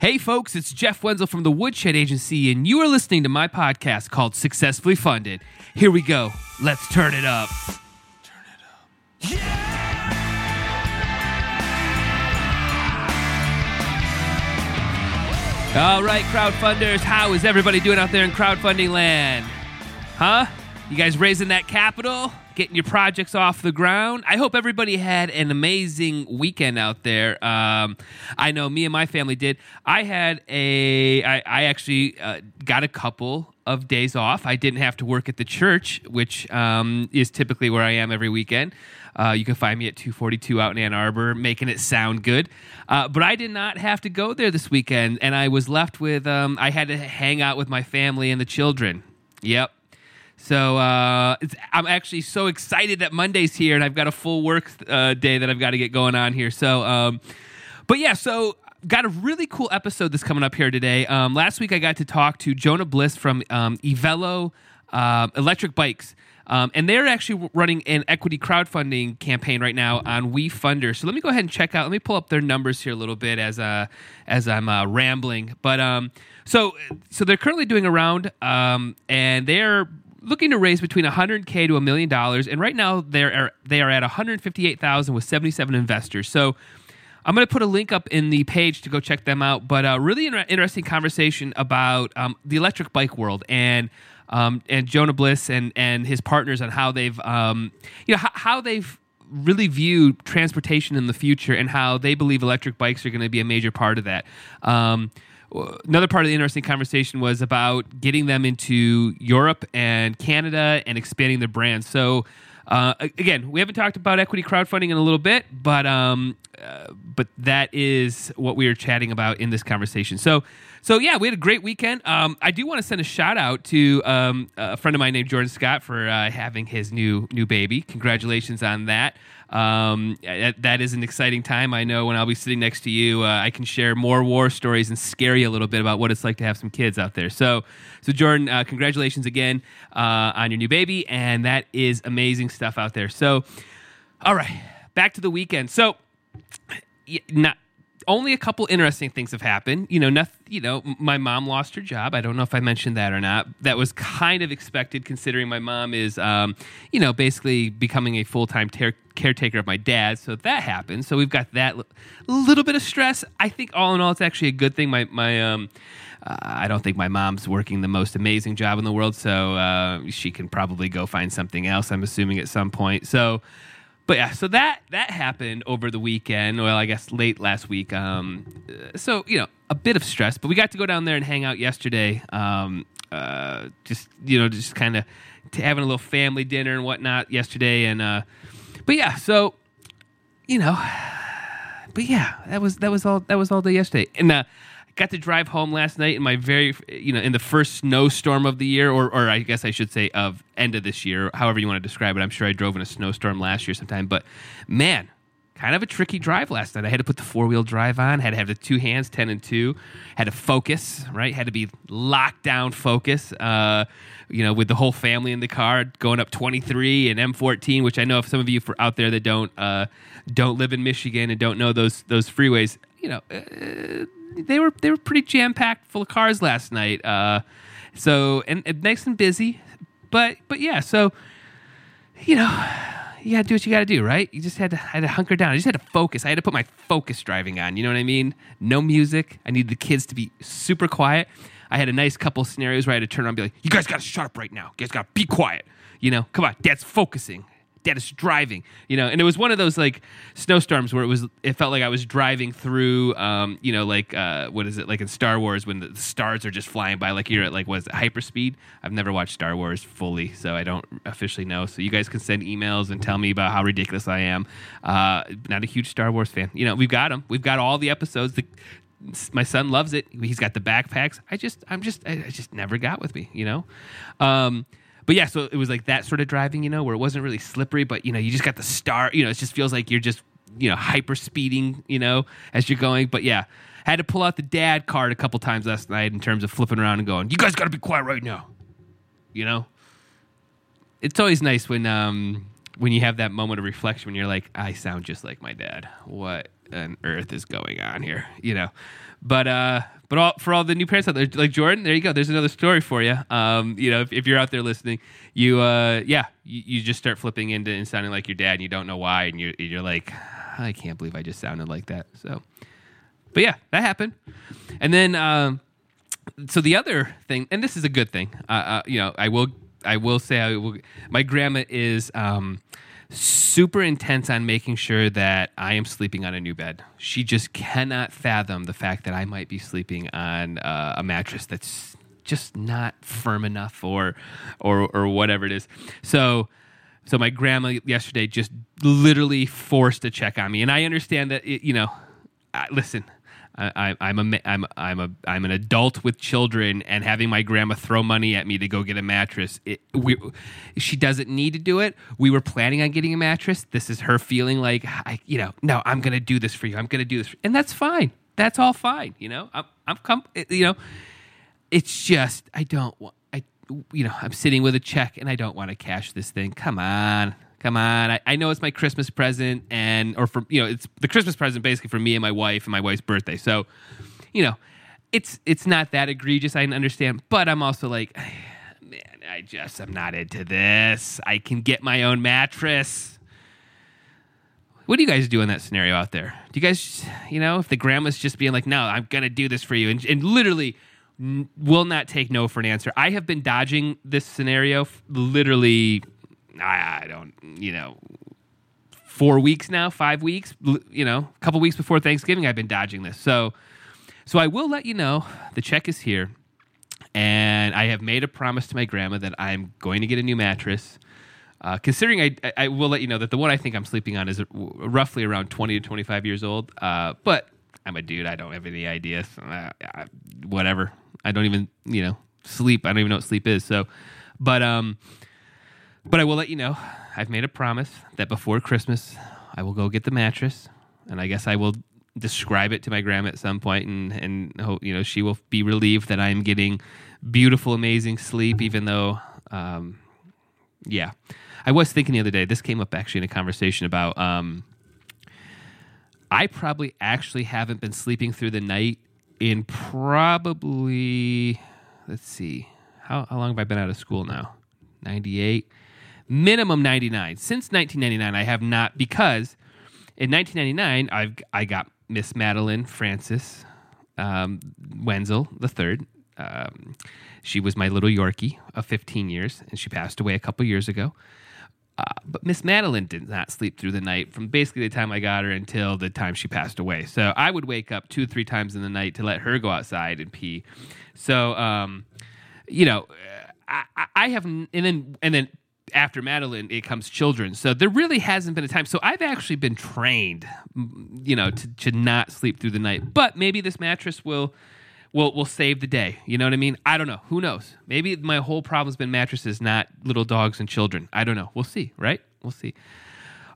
Hey, folks, it's Jeff Wenzel from the Woodshed Agency, and you are listening to my podcast called Successfully Funded. Here we go. Let's turn it up. Turn it up. Yeah! All right, crowdfunders, how is everybody doing out there in crowdfunding land? Huh? You guys raising that capital? Getting your projects off the ground? I hope everybody had an amazing weekend out there. Um, I know me and my family did. I had a, I, I actually uh, got a couple of days off. I didn't have to work at the church, which um, is typically where I am every weekend. Uh, you can find me at 242 out in Ann Arbor, making it sound good. Uh, but I did not have to go there this weekend, and I was left with, um, I had to hang out with my family and the children. Yep. So uh, I'm actually so excited that Monday's here, and I've got a full work uh, day that I've got to get going on here. So, um, but yeah, so got a really cool episode that's coming up here today. Um, last week I got to talk to Jonah Bliss from um, Evelo uh, Electric Bikes. Um, and they're actually running an equity crowdfunding campaign right now on WeFunder. So let me go ahead and check out. Let me pull up their numbers here a little bit as uh, as I'm uh, rambling. But um, so so they're currently doing a round, um, and they're looking to raise between 100k to a million dollars. And right now they're they are at 158,000 with 77 investors. So I'm going to put a link up in the page to go check them out. But a really inter- interesting conversation about um, the electric bike world and um, and Jonah Bliss and and his partners on how they've um, you know how, how they've really view transportation in the future and how they believe electric bikes are going to be a major part of that. Um, another part of the interesting conversation was about getting them into Europe and Canada and expanding their brand. So. Uh, again, we haven't talked about equity crowdfunding in a little bit, but um, uh, but that is what we are chatting about in this conversation. So, so yeah, we had a great weekend. Um, I do want to send a shout out to um, a friend of mine named Jordan Scott for uh, having his new new baby. Congratulations on that. Um, that, is an exciting time. I know when I'll be sitting next to you, uh, I can share more war stories and scare you a little bit about what it's like to have some kids out there. So, so Jordan, uh, congratulations again uh, on your new baby, and that is amazing stuff out there. So, all right, back to the weekend. So, not only a couple interesting things have happened. You know, nothing, you know, my mom lost her job. I don't know if I mentioned that or not. That was kind of expected considering my mom is, um, you know, basically becoming a full time ter- caretaker of my dad. So that happened. So we've got that l- little bit of stress. I think all in all, it's actually a good thing. My, my, um, uh, I don't think my mom's working the most amazing job in the world. So uh, she can probably go find something else, I'm assuming, at some point. So, but yeah, so that that happened over the weekend. Well, I guess late last week. Um, so you know, a bit of stress, but we got to go down there and hang out yesterday. Um, uh, just you know, just kind of having a little family dinner and whatnot yesterday, and uh, but yeah, so you know, but yeah, that was that was all that was all day yesterday, and uh, got to drive home last night in my very, you know, in the first snowstorm of the year, or, or I guess I should say of end of this year, however you want to describe it. I'm sure I drove in a snowstorm last year sometime, but man, kind of a tricky drive last night. I had to put the four wheel drive on, had to have the two hands, 10 and 2, had to focus, right? Had to be locked down focus, uh, you know, with the whole family in the car going up 23 and M14, which I know if some of you for out there that don't, uh, don't live in Michigan and don't know those, those freeways, you know, uh, they were they were pretty jam packed full of cars last night. Uh, so and, and nice and busy, but but yeah. So you know, you got to do what you got to do, right? You just had to had to hunker down. I just had to focus. I had to put my focus driving on. You know what I mean? No music. I needed the kids to be super quiet. I had a nice couple scenarios where I had to turn around and be like, "You guys got to shut up right now. You guys got to be quiet." You know, come on, Dad's focusing dad is driving you know? And it was one of those like snowstorms where it was it felt like i was driving through um you know like uh what is it like in star wars when the stars are just flying by like you're at like was hyperspeed? I've never watched star wars fully so i don't officially know. So you guys can send emails and tell me about how ridiculous i am. Uh not a huge star wars fan. You know we've got them we've got all the episodes. The, my son loves it. He's got the backpacks. I just i'm just i just never got with me you know? Um but yeah, so it was like that sort of driving, you know, where it wasn't really slippery, but you know, you just got the star, you know, it just feels like you're just, you know, hyper speeding, you know, as you're going. But yeah, I had to pull out the dad card a couple times last night in terms of flipping around and going, "You guys got to be quiet right now," you know. It's always nice when um when you have that moment of reflection when you're like, "I sound just like my dad. What on earth is going on here?" You know. But uh, but all, for all the new parents out there, like Jordan, there you go. There's another story for you. Um, you know, if, if you're out there listening, you uh, yeah, you, you just start flipping into and sounding like your dad, and you don't know why, and you you're like, I can't believe I just sounded like that. So, but yeah, that happened, and then um, so the other thing, and this is a good thing. Uh, uh, you know, I will I will say I will. My grandma is. Um, super intense on making sure that I am sleeping on a new bed. She just cannot fathom the fact that I might be sleeping on uh, a mattress that's just not firm enough or or or whatever it is. So so my grandma yesterday just literally forced a check on me, and I understand that it, you know. I, listen, I, I'm a I'm I'm a I'm an adult with children, and having my grandma throw money at me to go get a mattress. It, we, she doesn't need to do it. We were planning on getting a mattress. This is her feeling like I, you know, no, I'm to do this for you. I'm to do this, and that's fine. That's all fine. You know, I'm I'm com- you know, it's just I don't want I you know I'm sitting with a check and I don't want to cash this thing. Come on, come on. I, I know it's my Christmas present and or for you know, it's the Christmas present basically for me and my wife and my wife's birthday. So, you know, it's it's not that egregious, I understand, but I'm also like man, I just I'm not into this. I can get my own mattress. What do you guys do in that scenario out there? Do you guys, you know, if the grandma's just being like, "No, I'm gonna do this for you," and, and literally will not take no for an answer. I have been dodging this scenario literally I, I don't, you know, four weeks now, five weeks, you know, a couple weeks before Thanksgiving, I've been dodging this. So, so I will let you know the check is here, and I have made a promise to my grandma that I'm going to get a new mattress. Uh, considering I, I will let you know that the one I think I'm sleeping on is roughly around 20 to 25 years old. Uh, but I'm a dude. I don't have any ideas. Uh, whatever. I don't even, you know, sleep. I don't even know what sleep is. So, but um, but I will let you know. I've made a promise that before Christmas, I will go get the mattress, and I guess I will describe it to my grandma at some point, and and hope you know she will be relieved that I'm getting beautiful, amazing sleep, even though, um, yeah. I was thinking the other day. This came up actually in a conversation about. Um, I probably actually haven't been sleeping through the night in probably let's see how how long have I been out of school now? 98 minimum 99. Since 1999, I have not, because in 1999, I've, I got Miss Madeline Francis um, Wenzel III. Um, she was my little Yorkie of 15 years, and she passed away a couple years ago. Uh, but Miss Madeline did not sleep through the night from basically the time I got her until the time she passed away. So I would wake up two, three times in the night to let her go outside and pee. So, um, you know, I, I have, and then and then after Madeline, it comes children. So there really hasn't been a time. So I've actually been trained, you know, to, to not sleep through the night. But maybe this mattress will will will save the day. You know what I mean? I don't know. Who knows? Maybe my whole problem's been mattresses, not little dogs and children. I don't know. We'll see, right? We'll see.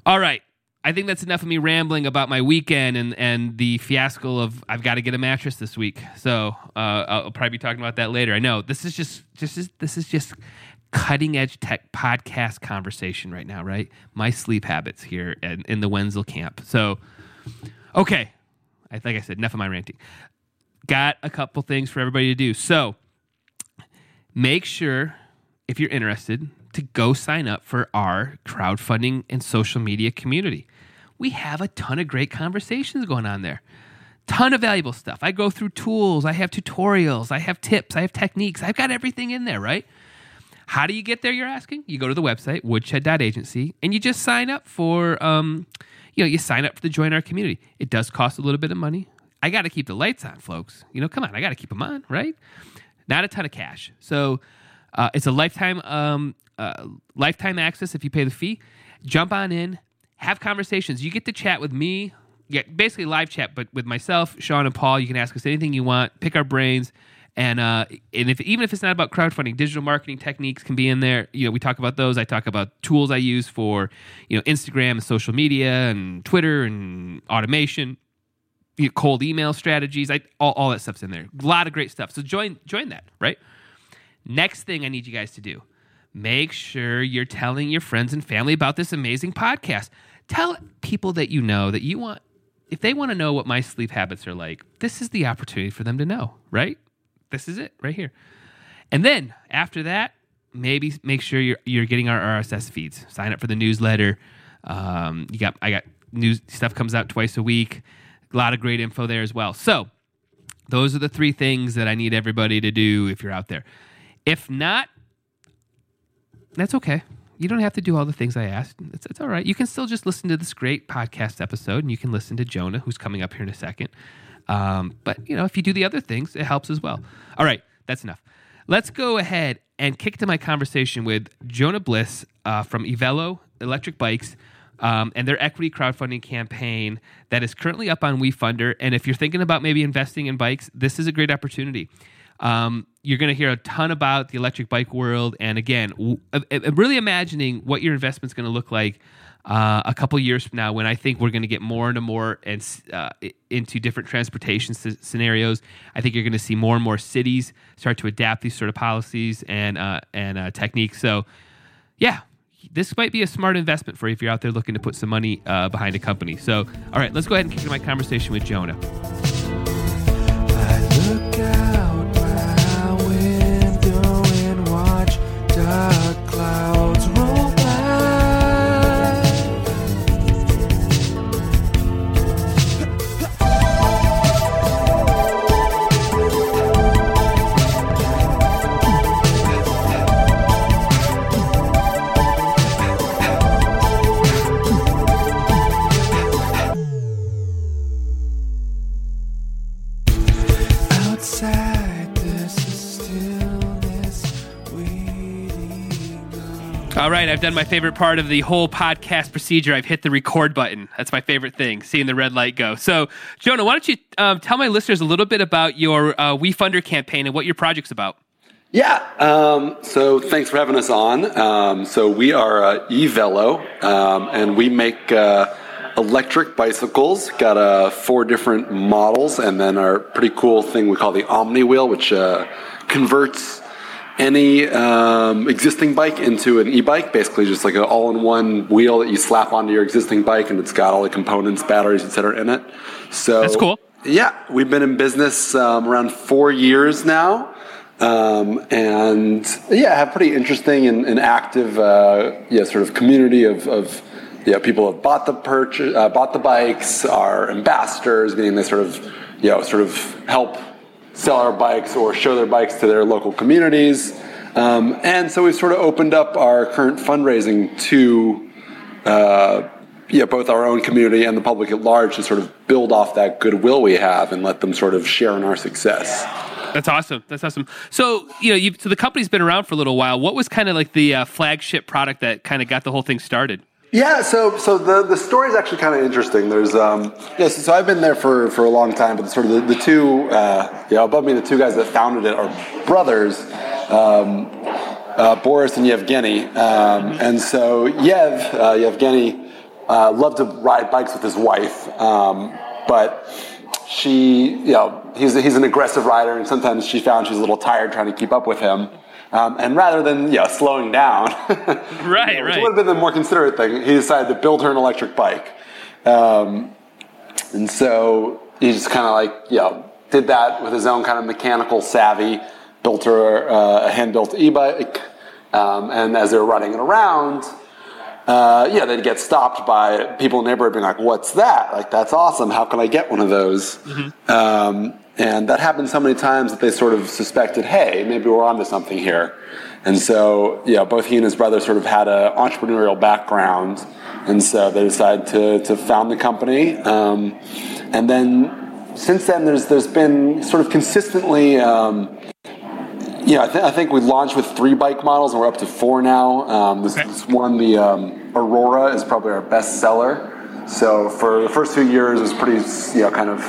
All right. I think that's enough of me rambling about my weekend and, and the fiasco of I've got to get a mattress this week. So uh, I'll probably be talking about that later. I know this is just just this is just cutting edge tech podcast conversation right now, right? My sleep habits here in, in the Wenzel camp. So, okay, I like I said, enough of my ranting. Got a couple things for everybody to do. So, make sure if you're interested to go sign up for our crowdfunding and social media community. We have a ton of great conversations going on there. Ton of valuable stuff. I go through tools, I have tutorials, I have tips, I have techniques. I've got everything in there, right? How do you get there, you're asking? You go to the website, woodshed.agency, and you just sign up for, um, you know, you sign up for to join our community. It does cost a little bit of money. I got to keep the lights on, folks. You know, come on, I got to keep them on, right? Not a ton of cash. So uh, it's a lifetime, um, uh, lifetime access if you pay the fee. Jump on in, have conversations. You get to chat with me, yeah, basically live chat, but with myself, Sean, and Paul. You can ask us anything you want, pick our brains. And uh, and if even if it's not about crowdfunding, digital marketing techniques can be in there. You know, we talk about those. I talk about tools I use for you know Instagram and social media and Twitter and automation, you know, cold email strategies. I all, all that stuff's in there. A lot of great stuff. So join join that. Right. Next thing I need you guys to do: make sure you're telling your friends and family about this amazing podcast. Tell people that you know that you want if they want to know what my sleep habits are like, this is the opportunity for them to know, right? This is it right here. And then after that, maybe make sure you're you're getting our RSS feeds. Sign up for the newsletter. Um, you got I got news stuff comes out twice a week. A lot of great info there as well. So those are the three things that I need everybody to do if you're out there. If not, that's okay. You don't have to do all the things I asked. It's, it's all right. You can still just listen to this great podcast episode, and you can listen to Jonah, who's coming up here in a second. Um, but you know, if you do the other things, it helps as well. All right, that's enough. Let's go ahead and kick to my conversation with Jonah Bliss uh, from Evelo Electric Bikes. Um, and their equity crowdfunding campaign that is currently up on WeFunder. And if you're thinking about maybe investing in bikes, this is a great opportunity. Um, you're going to hear a ton about the electric bike world, and again, w- uh, uh, really imagining what your investment's going to look like uh, a couple years from now, when I think we're going to get more and more and uh, into different transportation scenarios. I think you're going to see more and more cities start to adapt these sort of policies and uh, and uh, techniques. So, yeah, this might be a smart investment for you if you're out there looking to put some money uh, behind a company. So, all right, let's go ahead and kick into my conversation with Jonah. All right, I've done my favorite part of the whole podcast procedure. I've hit the record button. That's my favorite thing, seeing the red light go. So, Jonah, why don't you um, tell my listeners a little bit about your uh, WeFunder campaign and what your project's about? Yeah. Um, so thanks for having us on. Um, so we are uh, eVelo, um, and we make uh, electric bicycles. Got uh, four different models, and then our pretty cool thing we call the Omni Wheel, which uh, converts any um, existing bike into an e-bike. Basically, just like an all-in-one wheel that you slap onto your existing bike, and it's got all the components, batteries, etc., in it. So That's cool. Yeah, we've been in business um, around four years now. Um, and yeah, have pretty interesting and, and active, uh, yeah, sort of community of, of yeah, people have bought the purchase, uh, bought the bikes, are ambassadors, meaning they sort of, you know, sort of help sell our bikes or show their bikes to their local communities. Um, and so we've sort of opened up our current fundraising to uh, both our own community and the public at large to sort of build off that goodwill we have and let them sort of share in our success. That's awesome. That's awesome. So, you know, you so the company's been around for a little while. What was kind of like the uh, flagship product that kind of got the whole thing started? Yeah, so so the, the story is actually kind of interesting. There's um yes, so I've been there for, for a long time, but sort of the, the two uh, yeah above me, the two guys that founded it are brothers, um, uh, Boris and Yevgeny, um, and so Yev uh, Yevgeny uh, loved to ride bikes with his wife, um, but she you know he's he's an aggressive rider, and sometimes she found she's a little tired trying to keep up with him. Um, and rather than you know, slowing down, Right, which right. would have been the more considerate thing, he decided to build her an electric bike. Um, and so he just kind of like, you know, did that with his own kind of mechanical savvy, built her uh, a hand built e bike. Um, and as they were running it around, uh, yeah, they'd get stopped by people in the neighborhood being like, "What's that? Like, that's awesome. How can I get one of those?" Um, and that happened so many times that they sort of suspected, "Hey, maybe we're onto something here." And so, yeah, both he and his brother sort of had an entrepreneurial background, and so they decided to to found the company. Um, and then since then, there's there's been sort of consistently. Um, yeah, I, th- I think we launched with three bike models, and we're up to four now. Um, this, Okay. this one, the um, Aurora, is probably our best seller. So for the first few years, it was pretty, you know, kind of,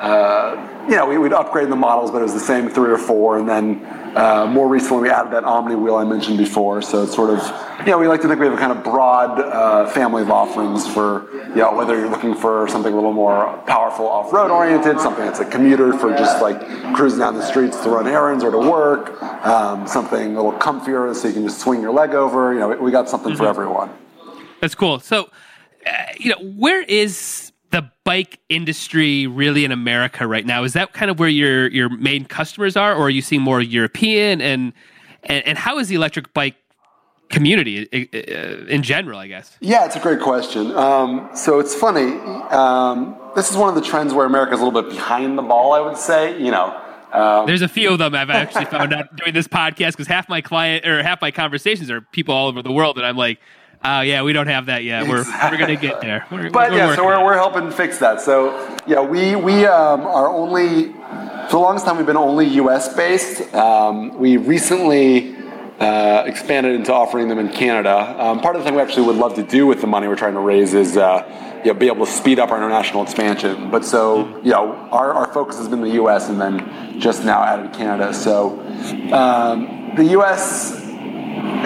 uh, you know, we, we'd upgrade the models, but it was the same three or four. And then uh, more recently, we added that Omni wheel I mentioned before. So it's sort of, you know, we like to think we have a kind of broad uh, family of offerings for, you know, whether you're looking for something a little more powerful off-road oriented, something that's a commuter for just like cruising down the streets to run errands or to work, um, something a little comfier so you can just swing your leg over. You know, we- got something for everyone. That's cool. So, uh, you know, where is the bike industry really in America right now? Is that kind of where your your main customers are, or are you seeing more European and and, and how is the electric bike community uh, in general? I guess. Yeah, it's a great question. Um, so it's funny. Um, this is one of the trends where America's a little bit behind the ball. I would say. You know. Um, There's a few of them I've actually found out doing this podcast because half my client or half my conversations are people all over the world, and I'm like, oh yeah, we don't have that yet. We're we're gonna get there. We're, but we're yeah, so we're, we're helping fix that. So yeah, we we um, are only for the longest time we've been only U.S. based. Um, we recently uh, expanded into offering them in Canada. Um, part of the thing we actually would love to do with the money we're trying to raise is uh, you know, be able to speed up our international expansion. But so you know, our, our focus has been the U.S. and then just now added Canada. So um, the U.S.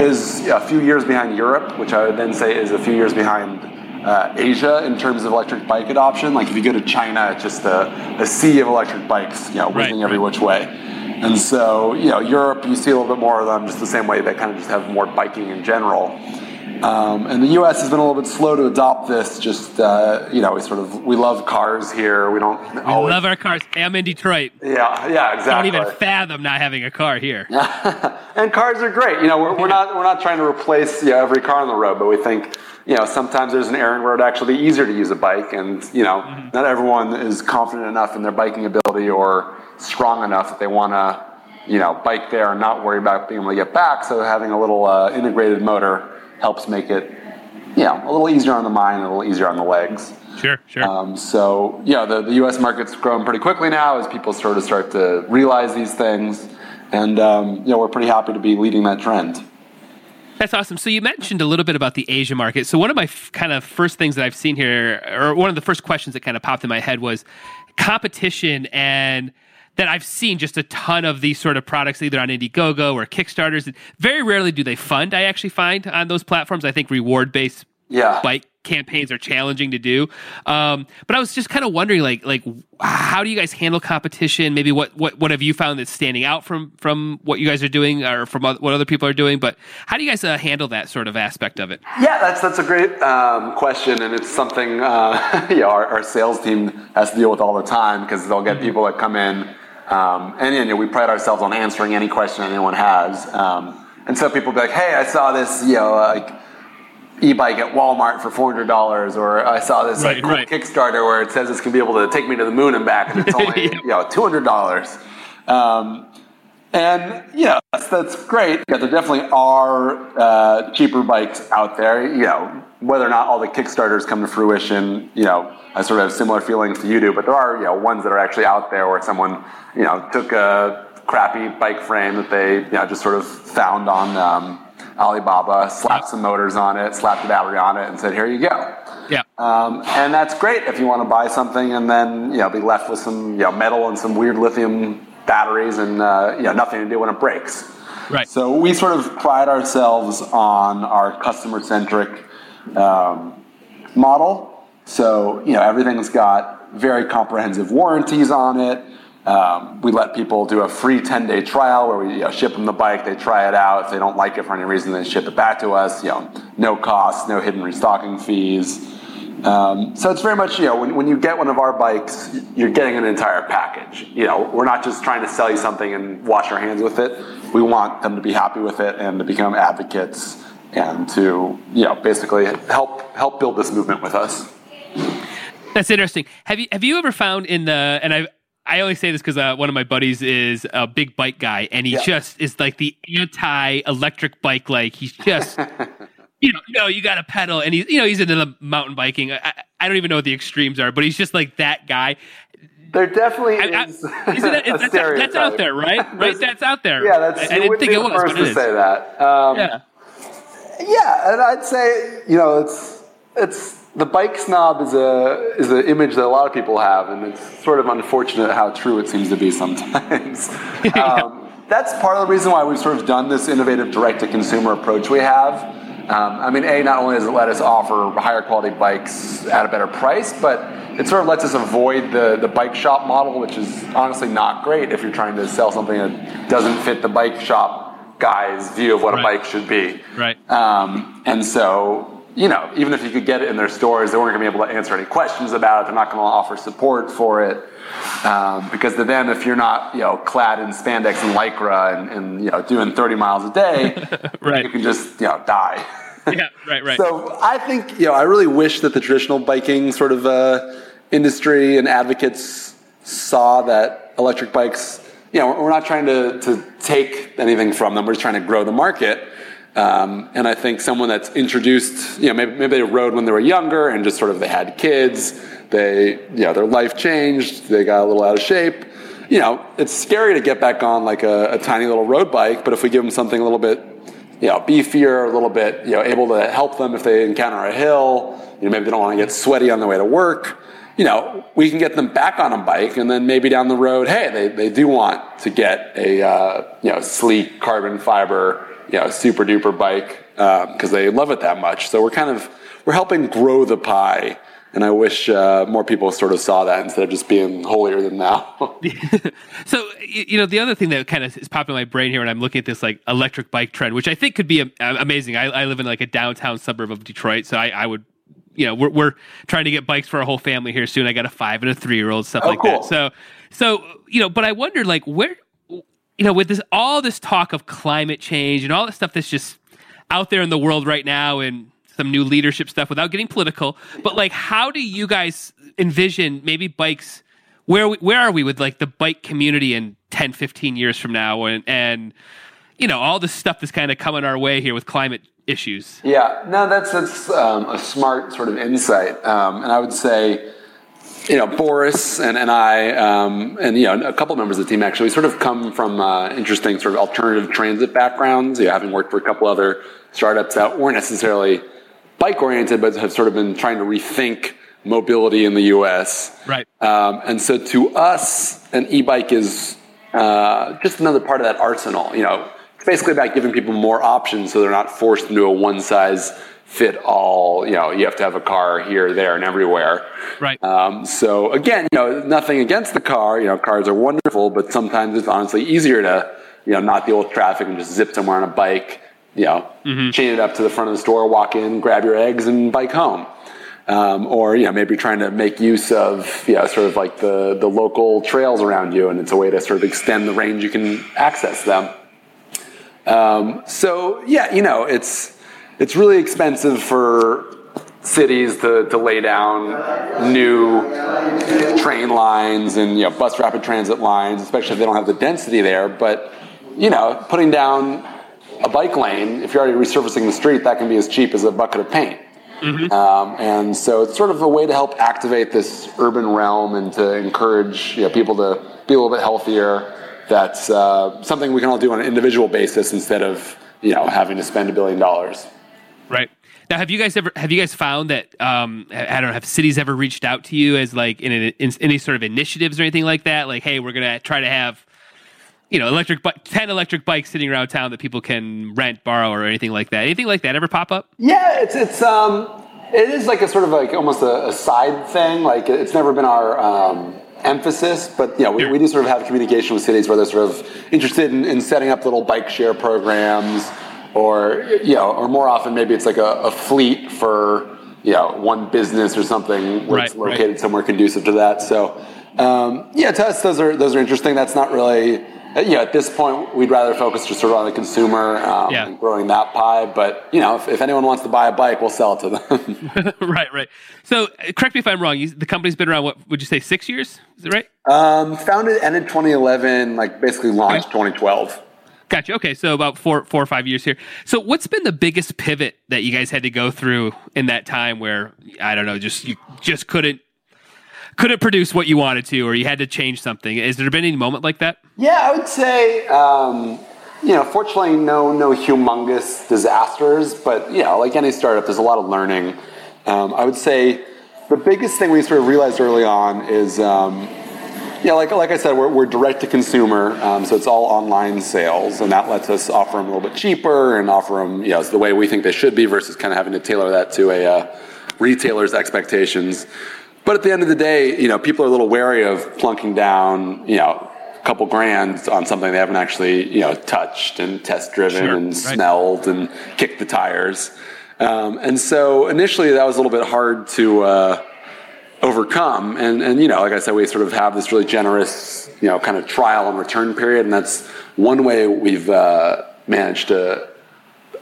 is a few years behind Europe, which I would then say is a few years behind uh, Asia in terms of electric bike adoption. Like if you go to China, it's just a, a sea of electric bikes, you know, Right, whizzing every right. which way. And so, you know, Europe, you see a little bit more of them, just the same way they kind of just have more biking in general. Um, and the U.S. has been a little bit slow to adopt this. Just uh, you know, we sort of we love cars here. We don't We always. love our cars. Hey, I'm in Detroit. yeah, yeah, exactly. Don't even fathom not having a car here. and cars are great. You know, we're, we're not we're not trying to replace you know, every car on the road, but we think you know sometimes there's an errand where it'd actually be easier to use a bike, and you know, not everyone is confident enough in their biking ability or strong enough that they want to you know bike there and not worry about being able to get back. So having a little uh, integrated motor helps make it you know a little easier on the mind, a little easier on the legs. Sure, sure. Um, so yeah, the, the U.S. market's growing pretty quickly now as people sort of start to realize these things, and um, you know we're pretty happy to be leading that trend. That's awesome. So you mentioned a little bit about the Asia market. So one of my f- kind of first things that I've seen here, or one of the first questions that kind of popped in my head was competition and that I've seen just a ton of these sort of products either on Indiegogo or Kickstarters. Very rarely do they fund, I actually find on those platforms. I think reward based Yeah. bike campaigns are challenging to do. Um, but I was just kind of wondering, like, like how do you guys handle competition? Maybe what, what, what have you found that's standing out from, from what you guys are doing or from what other people are doing? But how do you guys uh, handle that sort of aspect of it? Yeah, that's that's a great um, question, and it's something uh, our, our sales team has to deal with all the time because they'll get people that come in, um, and you know, we pride ourselves on answering any question anyone has. Um, and so people be like, "Hey, I saw this, you know, like e-bike at Walmart for four hundred dollars, or I saw this Right, like cool right. Kickstarter where it says it's gonna be able to take me to the moon and back, and it's only Yeah. you know two hundred dollars." Um, and yeah, that's, that's great. Yeah, there definitely are uh, cheaper bikes out there. You know, whether or not all the Kickstarters come to fruition, you know, I sort of have similar feelings to you do. But there are you know ones that are actually out there where someone you know took a crappy bike frame that they you know just sort of found on um, Alibaba, slapped some motors on it, slapped a battery on it, and said, "Here you go." Yeah. Um, and that's great if you want to buy something and then you know be left with some you know metal and some weird lithium batteries and uh, you know nothing to do when it breaks. Right. So we sort of pride ourselves on our customer centric um, model. So you know everything's got very comprehensive warranties on it. Um, we let people do a free 10 day trial where we you know, ship them the bike, they try it out. If they don't like it for any reason, they ship it back to us. You know, no costs, no hidden restocking fees. Um, so it's very much, you know, when, when you get one of our bikes, you're getting an entire package. You know, we're not just trying to sell you something and wash our hands with it. We want them to be happy with it and to become advocates and to, you know, basically help help build this movement with us. That's interesting. Have you have you ever found in the and I I only say this because uh, one of my buddies is a big bike guy and he Yeah. just is like the anti electric bike. Like he's just you know no you got to pedal and he's you know he's into the mountain biking. I, I- I don't even know what the extremes are, but he's just like that guy. There definitely I, I, is. isn't that, that's, that's out there, right? Right, that's out there. Yeah, that's. I, I didn't think it was, first it to say that. Um, Yeah. Yeah, and I'd say you know it's it's the bike snob is a is an image that a lot of people have, and it's sort of unfortunate how true it seems to be sometimes. um, that's part of the reason why we've sort of done this innovative direct to consumer approach we have. Um, I mean, a not only does it let us offer higher quality bikes at a better price, but it sort of lets us avoid the the bike shop model, which is honestly not great if you're trying to sell something that doesn't fit the bike shop guy's view of what Right. a bike should be. Right. Um, and so, you know, even if you could get it in their stores, they weren't going to be able to answer any questions about it. They're not going to offer support for it. Um, because to them, if you're not, you know, clad in spandex and lycra and, and you know, doing 30 miles a day, Right. you can just, you know, die. Yeah, right, right. So I think, you know, I really wish that the traditional biking sort of uh, industry and advocates saw that electric bikes, you know, we're not trying to, to take anything from them. We're just trying to grow the market. Um, and I think someone that's introduced, you know, maybe, maybe they rode when they were younger and just sort of they had kids, they, you know, their life changed, they got a little out of shape. You know, it's scary to get back on like a, a tiny little road bike, but if we give them something a little bit, you know, beefier, a little bit, you know, able to help them if they encounter a hill, you know, maybe they don't want to get sweaty on the way to work. You know, we can get them back on a bike, and then maybe down the road, hey, they, they do want to get a uh, you know sleek carbon fiber you know super duper bike because they love it that much. So we're kind of we're helping grow the pie, and I wish uh, more people sort of saw that instead of just being holier than thou. So you know the other thing that kind of is popping in my brain here when I'm looking at this like electric bike trend, which I think could be amazing. I, I live in like a downtown suburb of Detroit, so I, I would, you know, we're, we're trying to get bikes for our whole family here soon. I got a five and a three year old, stuff Oh, like cool. that. So so you know, but I wonder like where, you know, with this all this talk of climate change and all this stuff that's just out there in the world right now and some new leadership stuff without getting political but like how do you guys envision maybe bikes where we, where are we with like the bike community in 10 15 years from now and and you know all this stuff that's kind of coming our way here with climate issues Yeah, no, that's that's um, a smart sort of insight, um, and I would say, you know, Boris and, and I, um, and you know, a couple members of the team actually sort of come from uh, interesting sort of alternative transit backgrounds. You know, having worked for a couple other startups that weren't necessarily bike oriented, but have sort of been trying to rethink mobility in the U.S. right Um, and so to us, an e-bike is uh, just another part of that arsenal. You know, it's basically about giving people more options so they're not forced into a one size fit all. You know, you have to have a car here, there, and everywhere. right Um, so again, you know, nothing against the car. You know, cars are wonderful, but sometimes it's honestly easier to, you know, not deal with traffic and just zip somewhere on a bike. You know, chain it up to the front of the store, walk in, grab your eggs, and bike home. Um, or you know, maybe trying to make use of you know, sort of like the the local trails around you, and it's a way to sort of extend the range you can access them. Um, so yeah, you know, it's it's really expensive for cities to, to lay down new train lines and you know bus rapid transit lines, especially if they don't have the density there. But you know, putting down a bike lane, if you're already resurfacing the street, that can be as cheap as a bucket of paint. Um, and so it's sort of a way to help activate this urban realm and to encourage you know, people to be a little bit healthier. That's uh, something we can all do on an individual basis instead of you know having to spend a billion dollars. Right. Now, have you guys ever have you guys found that um, I don't know have cities ever reached out to you as like in, an, in any sort of initiatives or anything like that? Like, hey, we're gonna try to have you know electric bi- ten electric bikes sitting around town that people can rent, borrow, or anything like that. Anything like that ever pop up? Yeah, it's it's um, it is like a sort of like almost a, a side thing. Like it's never been our um, emphasis, but you know, we, we do sort of have communication with cities where they're sort of interested in, in setting up little bike share programs, or you know, or more often maybe it's like a, a fleet for you know one business or something where it's Right, right. located somewhere conducive to that. So um, yeah, to us those are those are interesting. That's not really. Uh, You know, at this point, we'd rather focus just sort of on the consumer um, Yeah. and growing that pie. But you know, if, if anyone wants to buy a bike, we'll sell it to them. right, right. So, uh, correct me if I'm wrong. You, the company's been around. What would you say? Six years? Is it right? um, founded ended 2011, like basically launched 2012. Gotcha. Okay, so about four, four or five years here. So, what's been the biggest pivot that you guys had to go through in that time where I don't know, just you just couldn't couldn't produce what you wanted to, or you had to change something? Has there been any moment like that? Yeah, I would say, um, you know, fortunately, no no humongous disasters, but you know, like any startup, there's a lot of learning. Um, I would say the biggest thing we sort of realized early on is, um, yeah, like like I said, we're, we're direct to consumer, um, so it's all online sales, and that lets us offer them a little bit cheaper and offer them, you know, the way we think they should be versus kind of having to tailor that to a uh, retailer's expectations. But at the end of the day, you know, people are a little wary of plunking down, you know, a couple grand on something they haven't actually, you know, touched and test driven Sure, and right. smelled and kicked the tires. Um, and so initially that was a little bit hard to uh, overcome. And, and, you know, like I said, we sort of have this really generous, you know, kind of trial and return period. And that's one way we've uh, managed to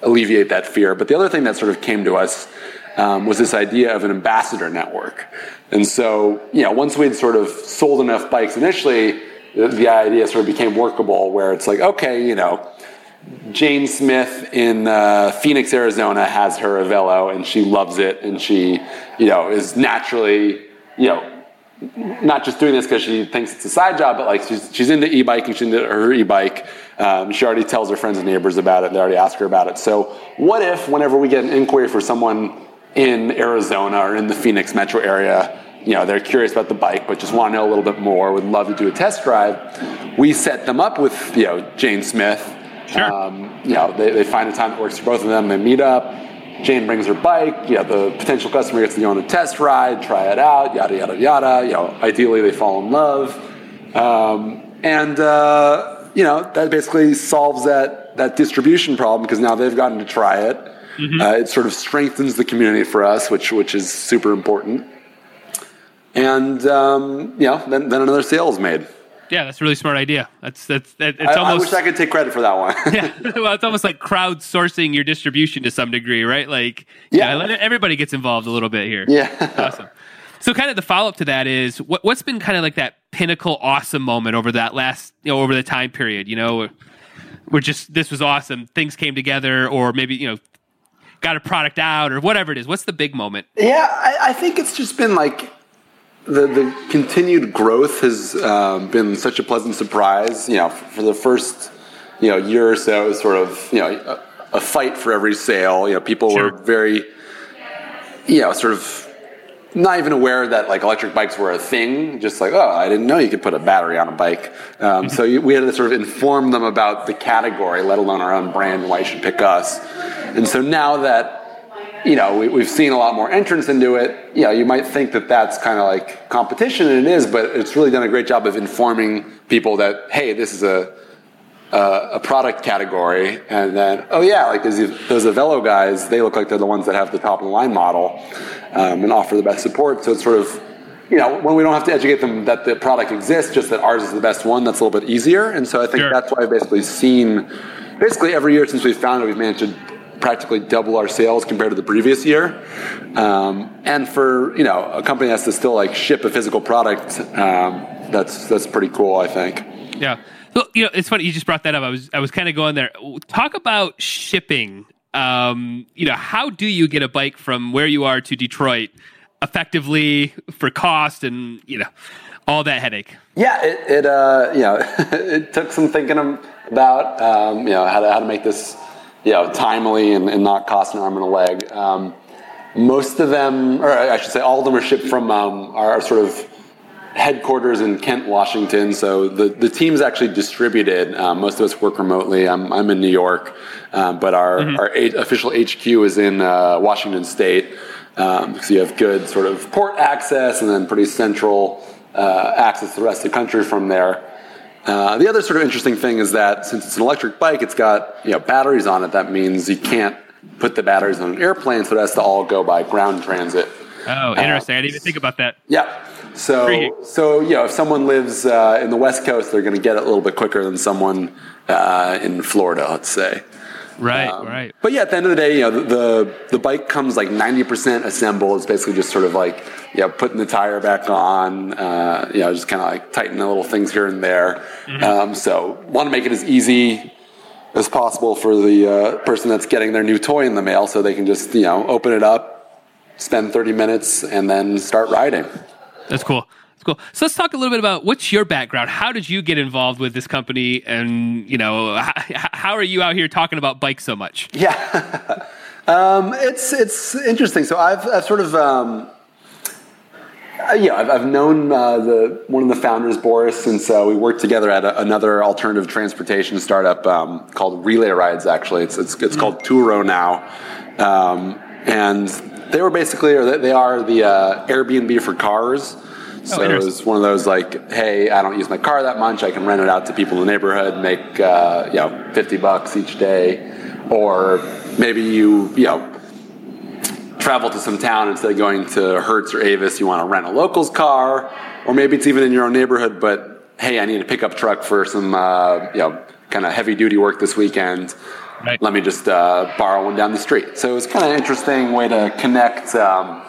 alleviate that fear. But the other thing that sort of came to us um, was this idea of an ambassador network. And so, you know, once we'd sort of sold enough bikes initially, the, the idea sort of became workable where it's like, okay, you know, Jane Smith in uh, Phoenix, Arizona has her Evelo and she loves it and she, you know, is naturally, you know, not just doing this because she thinks it's a side job, but like she's, she's into e-biking, she's into her e-bike. Um, she already tells her friends and neighbors about it. They already ask her about it. So what if whenever we get an inquiry for someone in Arizona or in the Phoenix metro area, you know, they're curious about the bike, but just want to know a little bit more, would love to do a test drive. We set them up with, you know, Jane Smith. Sure. Um, you know, they, they find a time that works for both of them. They meet up. Jane brings her bike. You know, the potential customer gets to go on a test ride, try it out, yada yada yada. You know, ideally they fall in love, um, and uh, you know that basically solves that that distribution problem because now they've gotten to try it. Uh, it sort of strengthens the community for us, which which is super important. And um, you know, then, then another sale is made. Yeah, that's a really smart idea. That's that's that, it's I, I almost wish I could take credit for that one. yeah. well, it's almost like crowdsourcing your distribution to some degree, right? Like, yeah, Yeah. everybody gets involved a little bit here. yeah. awesome. So, kind of the follow up to that is what, what's been kind of like that pinnacle awesome moment over that last, you know, over the time period. You know, we're just this was awesome. Things came together, or maybe you know, got a product out, or whatever it is. What's the big moment? Yeah, I, I think it's just been like the the continued growth has um, been such a pleasant surprise. You know, f- for the first you know year or so, it was sort of you know a, a fight for every sale. You know, people Sure. were very you know sort of not even aware that like electric bikes were a thing. Just like, oh, I didn't know you could put a battery on a bike. Um, so you, we had to sort of inform them about the category, let alone our own brand and why you should pick us. And so now that you know we, we've seen a lot more entrance into it, you know, you might think that that's kind of like competition, and it is, but it's really done a great job of informing people that hey, this is a uh, a product category, and then oh yeah, like those those Evelo guys, they look like they're the ones that have the top of the line model um, and offer the best support. So it's sort of you know when we don't have to educate them that the product exists, just that ours is the best one. That's a little bit easier, and so I think Sure. that's why I've basically seen basically every year since we found it, we've managed to practically double our sales compared to the previous year. Um, and for you know a company that has to still like ship a physical product, um, that's that's pretty cool. I think. Yeah. So, you know, it's funny you just brought that up. I was I was kind of going there. Talk about shipping. Um, you know, how do you get a bike from where you are to Detroit effectively for cost and you know all that headache? Yeah, it, it uh, you know, it took some thinking about, um, you know, how to, how to make this, you know, timely and, and not cost an arm and a leg. Um, most of them, or I should say, all of them are shipped from um, our sort of headquarters in Kent, Washington. So the, the team's actually distributed. Um, most of us work remotely. I'm, I'm in New York, um, but our, our a- official HQ is in uh, Washington State. Um, so you have good sort of port access and then pretty central uh, access to the rest of the country from there. Uh, the other sort of interesting thing is that since it's an electric bike, it's got you know batteries on it. That means you can't put the batteries on an airplane, so it has to all go by ground transit. Oh, interesting. I didn't even think about that. Yeah. So, so you know, if someone lives uh, in the West Coast, they're going to get it a little bit quicker than someone uh, in Florida, let's say. Right, Um, right. But yeah, at the end of the day, you know, the the, the bike comes like ninety percent assembled. It's basically just sort of like you know, putting the tire back on. Uh, you know, just kind of like tightening the little things here and there. Mm-hmm. Um, so, want to make it as easy as possible for the uh, person that's getting their new toy in the mail, so they can just you know open it up, spend thirty minutes, and then start riding. That's cool. Cool. So let's talk a little bit about what's your background. How did you get involved with this company, and you know, how, how are you out here talking about bikes so much? Yeah, um, it's it's interesting. So I've I've sort of um, uh, yeah I've, I've known uh, the one of the founders Boris since uh, we worked together at a, another alternative transportation startup um, called Relay Rides. Actually, it's it's, it's called Turo now, um, and they were basically or they, they are the uh, Airbnb for cars. So it was one of those like, hey, I don't use my car that much. I can rent it out to people in the neighborhood, make uh, you know fifty bucks each day, or maybe you you know travel to some town instead of going to Hertz or Avis. You want to rent a locals car, or maybe it's even in your own neighborhood. But hey, I need a pickup truck for some uh, you know kind of heavy duty work this weekend. Right. Let me just uh, borrow one down the street. So it was kind of an interesting way to connect. Um,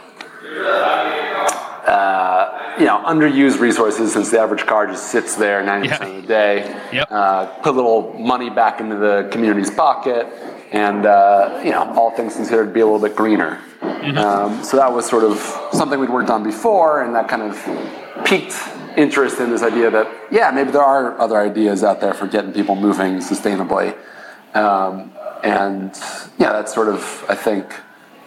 uh, you know, underused resources since the average car just sits there 90% Yeah. of the day. Yep. Uh, put a little money back into the community's pocket, and uh, you know, all things considered, be a little bit greener. Um, so that was sort of something we'd worked on before, and that kind of piqued interest in this idea that yeah, maybe there are other ideas out there for getting people moving sustainably. Um, and yeah, that sort of I think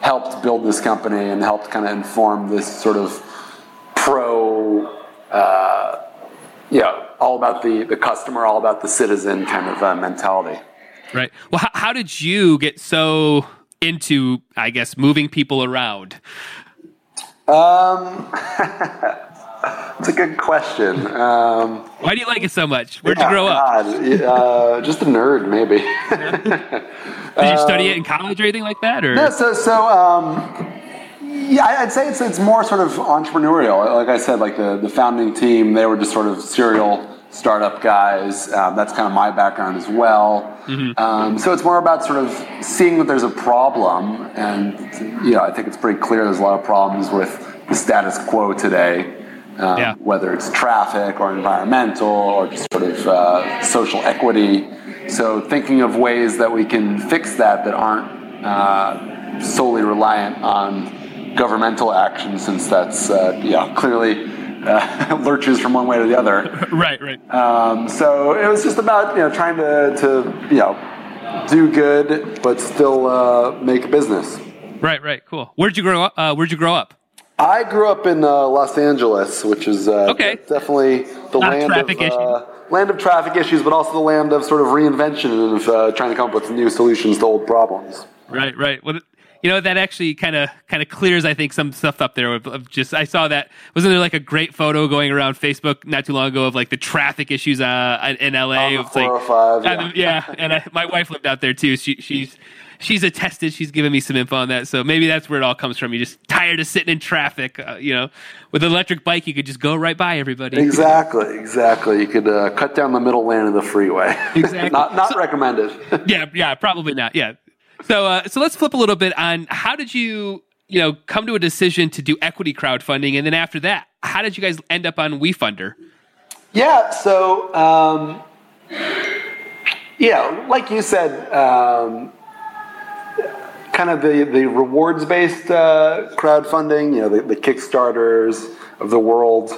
helped build this company and helped kind of inform this sort of pro, uh, yeah, all about the, the customer, all about the citizen kind of uh, mentality. Right. Well, how, how did you get so into, I guess, moving people around? Um, it's a good question. Um, Why do you like it so much? Where'd you grow up? Uh, just a nerd, maybe. Did you study it in college or anything like that? Or No, so so um, yeah, I'd say it's it's more sort of entrepreneurial. Like I said, like the the founding team, they were just sort of serial startup guys. Um, that's kind of my background as well. Um, so it's more about sort of seeing that there's a problem, and you know, I think it's pretty clear there's a lot of problems with the status quo today. Um, Yeah. Whether it's traffic or environmental or just sort of uh, social equity. So thinking of ways that we can fix that that aren't uh, solely reliant on governmental action, since that's uh, yeah clearly uh, lurches from one way to the other. right, right. Um, so it was just about you know trying to to you know do good but still uh, make a business. right, right. Cool. Where'd you grow up? Uh, where'd you grow up? I grew up in uh, Los Angeles, which is uh, Okay. definitely the of land traffic of uh, land of traffic issues, but also the land of sort of reinvention and of uh, trying to come up with new solutions to old problems. Right, right. Well, you know that actually kind of kind of clears, I think, some stuff up there. Of, of just, I saw that wasn't there like a great photo going around Facebook not too long ago of like the traffic issues uh, in LA. It's like, 405, uh, yeah, and I, my wife lived out there too. She, she's she's attested. She's given me some info on that. So maybe that's where it all comes from. You're just tired of sitting in traffic. Uh, you know, with an electric bike, you could just go right by everybody. Exactly, exactly. You could uh, cut down the middle lane of the freeway. Exactly. not not recommended. yeah, yeah, probably not. Yeah. So, uh, so let's flip a little bit on how did you, you know, come to a decision to do equity crowdfunding, and then after that, how did you guys end up on WeFunder? Yeah, so um, yeah, like you said, um, kind of the, the rewards based uh, crowdfunding, you know, the, the Kickstarters of the world.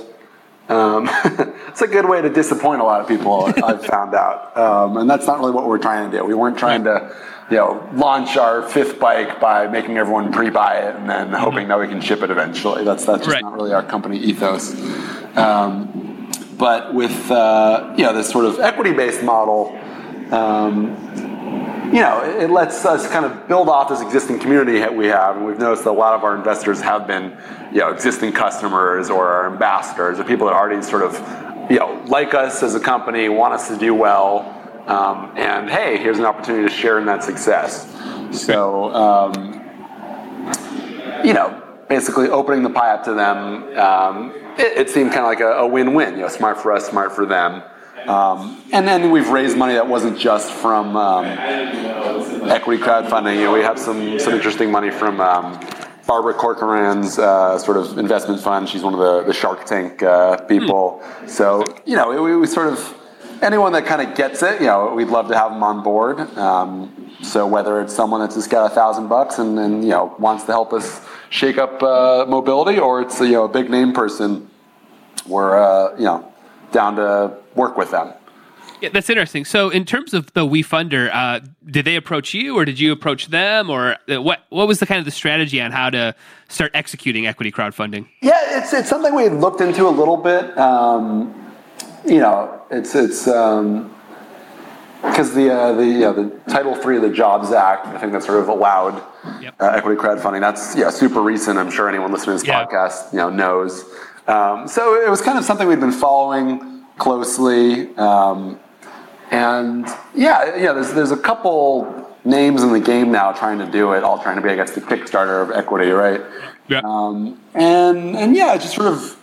Um, it's a good way to disappoint a lot of people, I've found out. Um, and that's not really what we're trying to do. We weren't trying to, you know, launch our fifth bike by making everyone pre-buy it and then hoping that we can ship it eventually. That's that's just Right. not really our company ethos. Um, but with uh, you know this sort of equity-based model, um, you know, it, it lets us kind of build off this existing community that we have, and we've noticed that a lot of our investors have been, you know, existing customers or our ambassadors, or people that already sort of, you know, like us as a company, want us to do well, um, and hey, here's an opportunity to share in that success. So, um, you know, basically opening the pie up to them, um, it, it seemed kind of like a, a win-win. You know, smart for us, smart for them. Um, and then we've raised money that wasn't just from um, equity crowdfunding. You know, we have some some interesting money from um, Barbara Corcoran's uh, sort of investment fund. She's one of the, the Shark Tank uh, people. So you know, we, we sort of anyone that kind of gets it, you know, we'd love to have them on board. Um, so whether it's someone that's just got a thousand bucks and, and you know wants to help us shake up uh, mobility, or it's you know a big name person, we're uh, you know down to work with them. Yeah, that's interesting. So, in terms of the WeFunder, uh, did they approach you, or did you approach them, or uh, what? What was the kind of the strategy on how to start executing equity crowdfunding? Yeah, it's it's something we looked into a little bit. Um, you know, it's it's because the uh, the know, the Title Three of the Jobs Act, I think that sort of allowed Yep. uh, equity crowdfunding. That's yeah, super recent. I'm sure anyone listening to this Yeah. podcast, you know, knows. Um, so it was kind of something we've been following closely. Um, and yeah, yeah, there's there's a couple names in the game now trying to do it, all trying to be, I guess, the Kickstarter of equity, right? Yeah. Um, and and yeah, just sort of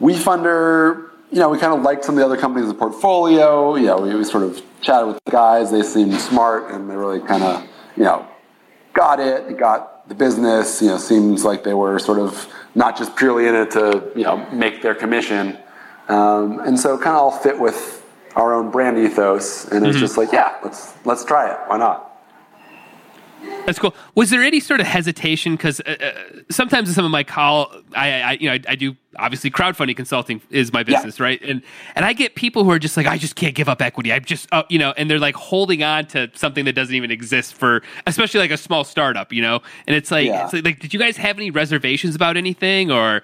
WeFunder. You know, we kind of liked some of the other companies in the portfolio. Yeah, we, we sort of chatted with the guys. They seemed smart, and they really kind of you know got it, got the business. You know, seems like they were sort of not just purely in it to you know make their commission, um, and so it kind of all fit with our own brand ethos. And it's just like, yeah, let's let's try it. Why not? That's cool. Was there any sort of hesitation? Because uh, uh, sometimes in some of my call, I, I you know, I, I do obviously crowdfunding consulting is my business, right? And and I get people who are just like, I just can't give up equity. I just, uh, you know, and they're like holding on to something that doesn't even exist for, especially like a small startup, you know. And it's like, Yeah. it's like, like, did you guys have any reservations about anything or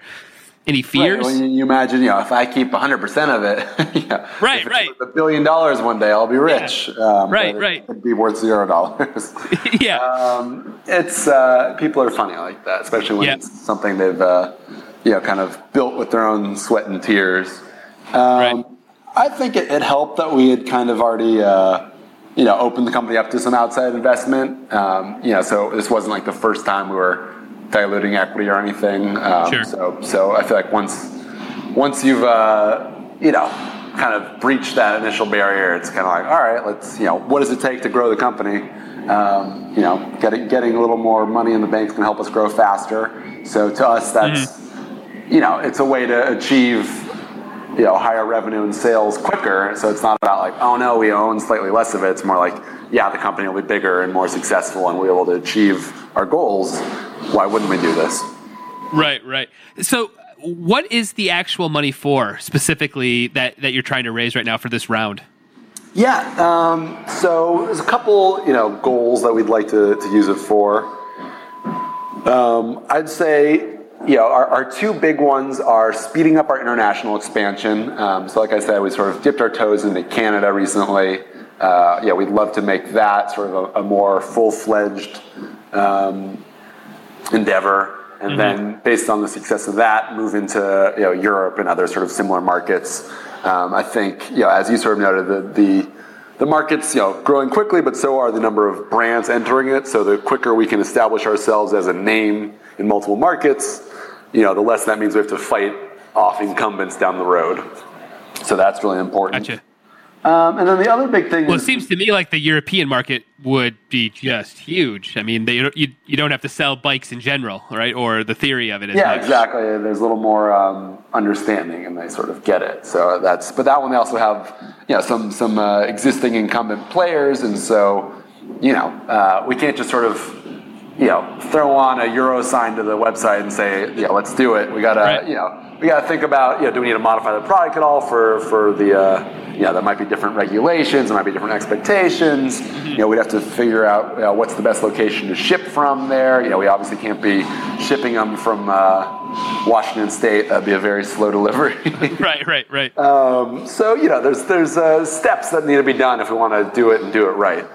any fears? when you, you imagine, you know, if I keep 100% of it, yeah, Right, if it's right. A billion dollars one day, I'll be rich. Um, Right, right. It could be worth zero dollars. yeah, um, it's uh, people are funny like that, especially when Yeah. it's something they've, uh, you know, kind of built with their own sweat and tears. Um, Right. I think it, it helped that we had kind of already, uh, you know, opened the company up to some outside investment. Um, you know, so this wasn't like the first time we were diluting equity or anything. Um, Sure. So, so I feel like once, once you've, uh, you know, kind of breached that initial barrier, it's kind of like, all right, let's, you know, what does it take to grow the company? Um, you know, getting getting a little more money in the bank can help us grow faster. So to us, that's, you know, it's a way to achieve you know higher revenue and sales quicker. So it's not about like, oh no, we own slightly less of it. It's more like, yeah, the company will be bigger and more successful, and we'll be able to achieve our goals. Why wouldn't we do this? right, right. So, what is the actual money for specifically that that you're trying to raise right now for this round? Yeah. Um, so there's a couple, you know, goals that we'd like to, to use it for. Um, I'd say, you know, our, our two big ones are speeding up our international expansion. Um, so, like I said, we sort of dipped our toes into Canada recently. Uh, yeah, we'd love to make that sort of a, a more full-fledged um, endeavor, and then based on the success of that, move into you know Europe and other sort of similar markets. Um, I think you know, as you sort of noted, the, the the market's you know growing quickly, but so are the number of brands entering it. So the quicker we can establish ourselves as a name in multiple markets, you know, the less that means we have to fight off incumbents down the road. So that's really important. Gotcha. Um, and then the other big thing Well, it seems to me like the European market would be just huge. I mean, they, you you don't have to sell bikes in general, right? Or the theory of it is Yeah, much. exactly. There's a little more um, understanding, and they sort of get it. So that's. But that one they also have, you know, some some uh, existing incumbent players, and so, you know, uh, we can't just sort of, you know, throw on a euro sign to the website and say, yeah, let's do it. We gotta, Right. you know, we gotta think about, you know, do we need to modify the product at all for for the, uh, you know, there might be different regulations, there might be different expectations. You know, we'd have to figure out you know, what's the best location to ship from there. You know, we obviously can't be shipping them from uh, Washington State. That'd be a very slow delivery. Right, right, right. um, so you know, there's there's uh, steps that need to be done if we want to do it and do it right.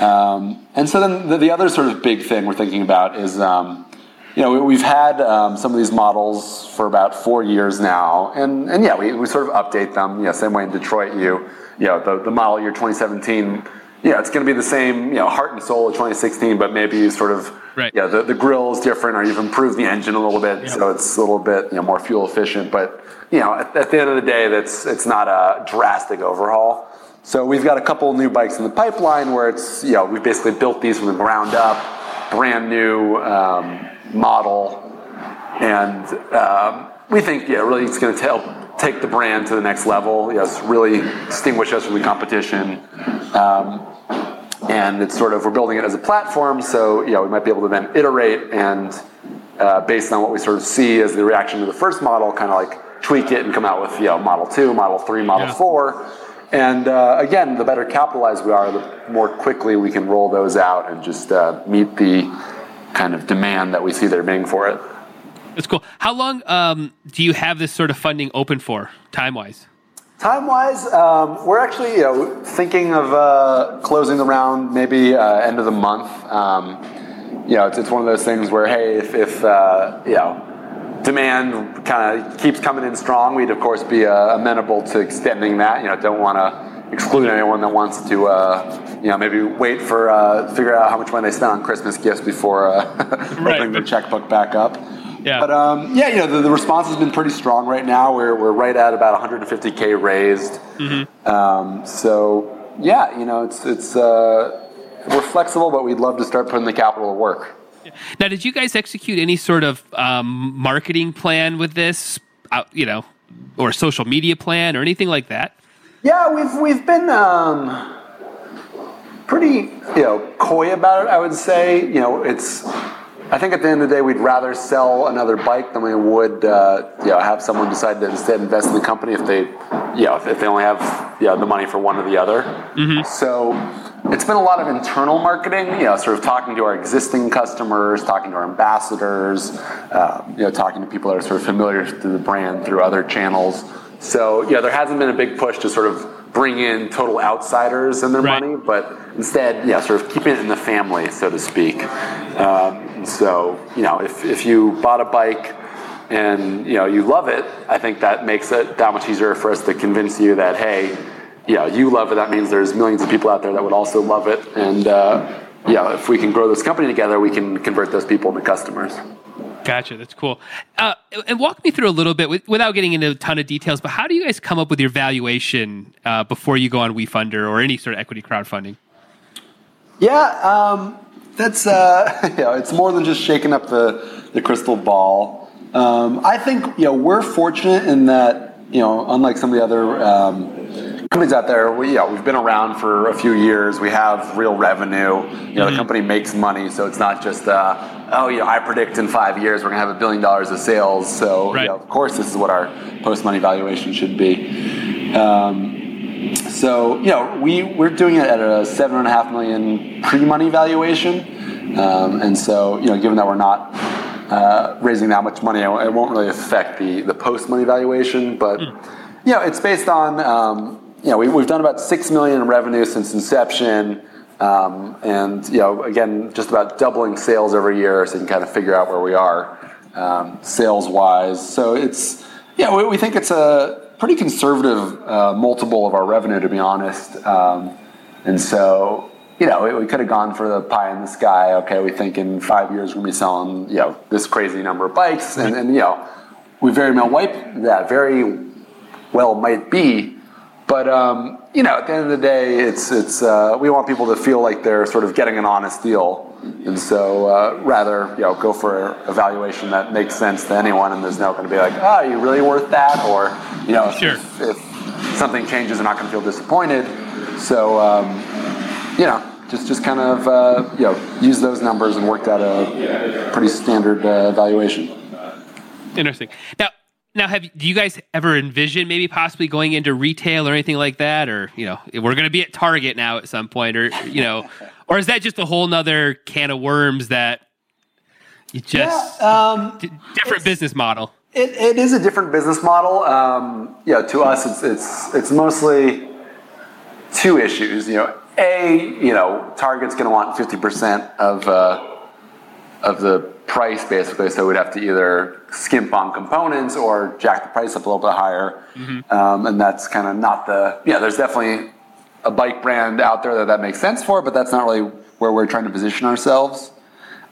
Um, and so then the, the other sort of big thing we're thinking about is, um, you know, we, we've had um, some of these models for about four years now, and, and yeah, we, we sort of update them. You know, same way in Detroit, you, you know, the, the model year 2017, yeah, it's going to be the same, you know, heart and soul of 2016, but maybe you sort of, Right. yeah, the, the grill is different, or you've improved the engine a little bit, Yeah. so it's a little bit, you know, more fuel efficient. But you know, at, at the end of the day, that's it's not a drastic overhaul. So we've got a couple new bikes in the pipeline where it's, you know, we've basically built these from the ground up, brand new um, model, and um, we think, yeah, really it's going to help take the brand to the next level. Yes, really distinguish us from the competition. Um, and it's sort of we're building it as a platform, so know we might be able to then iterate and uh, based on what we sort of see as the reaction to the first model, kind of like tweak it and come out with you know model two, model three, model Yeah. four. And uh, again, the better capitalized we are, the more quickly we can roll those out and just uh, meet the kind of demand that we see there being for it. That's cool. How long um, do you have this sort of funding open for, time wise? Time wise, um, we're actually you know, thinking of uh, closing the round maybe uh, end of the month. Um, you know, it's, it's one of those things where, hey, if, if uh, you know, demand kind of keeps coming in strong, we'd of course be uh, amenable to extending that. You know, don't want to exclude anyone that wants to, uh, you know, maybe wait for uh, figure out how much money they spent on Christmas gifts before uh, Right. opening their checkbook back up. Yeah. But um, yeah, you know, the, the response has been pretty strong right now. We're we're right at about 150k raised. Mm-hmm. Um, so yeah, you know, it's it's uh, we're flexible, but we'd love to start putting the capital to work. Now, did you guys execute any sort of um, marketing plan with this? Uh, you know, or social media plan or anything like that? Yeah, we've we've been um, pretty you know coy about it. I would say you know it's. I think at the end of the day, we'd rather sell another bike than we would uh, you know have someone decide to instead invest in the company if they you know if they only have you know, the money for one or the other. So it's been a lot of internal marketing, you know, sort of talking to our existing customers, talking to our ambassadors, uh, you know, talking to people that are sort of familiar to the brand through other channels. So yeah, there hasn't been a big push to sort of bring in total outsiders and their Right. money, but instead, yeah, sort of keeping it in the family, so to speak. Um, so you know, if if you bought a bike and you know you love it, I think that makes it that much easier for us to convince you that hey, yeah, you love it. That means there's millions of people out there that would also love it, and uh, yeah, if we can grow this company together, we can convert those people into customers. Gotcha. That's cool. Uh, and walk me through a little bit with, without getting into a ton of details. But how do you guys come up with your valuation uh, before you go on WeFunder or any sort of equity crowdfunding? Yeah, um, that's uh, you know, it's more than just shaking up the the crystal ball. Um, I think you know we're fortunate in that you know unlike some of the other um, companies out there, we know, we've been around for a few years. We have real revenue. You know, the company makes money, so it's not just uh, oh you know I predict in five years we're gonna have a billion dollars of sales. So Right. you know, of course this is what our post money valuation should be. Um, so you know, we we're doing it at a seven and a half million pre-money valuation, um, and so you know, given that we're not uh, raising that much money, it won't really affect the the post-money valuation. But you know, it's based on um, know we, we've done about six million in revenue since inception. Um, and you know, again, just about doubling sales every year, so you can kind of figure out where we are um, sales-wise. So it's yeah, we, we think it's a pretty conservative uh, multiple of our revenue, to be honest. Um, and so, you know, we, could have gone for the pie in the sky. Okay, we think in five years we're to be selling, you know, this crazy number of bikes, and, and you know, we very well might that very well might be. But um, you know, at the end of the day, it's it's uh, we want people to feel like they're sort of getting an honest deal, and so uh, rather you know go for a valuation that makes sense to anyone, and there's no going to be like, oh, are you really worth that, or you know, if, Sure. if, if something changes, they're not going to feel disappointed. So um, you know, just just kind of uh, you know use those numbers and worked out a pretty standard uh, valuation. Interesting. Now, now, have do you guys ever envision maybe possibly going into retail or anything like that, or you know, we're going to be at Target now at some point, or you know, or is that just a whole nother can of worms that you just um, d- different business model? It, it is a different business model. Um, yeah, to us, it's it's it's mostly two issues. You know, a you know, Target's going to want fifty percent of uh, of the price basically, so we'd have to either skimp on components or jack the price up a little bit higher, um, and that's kind of not the yeah. There's definitely a bike brand out there that that makes sense for, but that's not really where we're trying to position ourselves.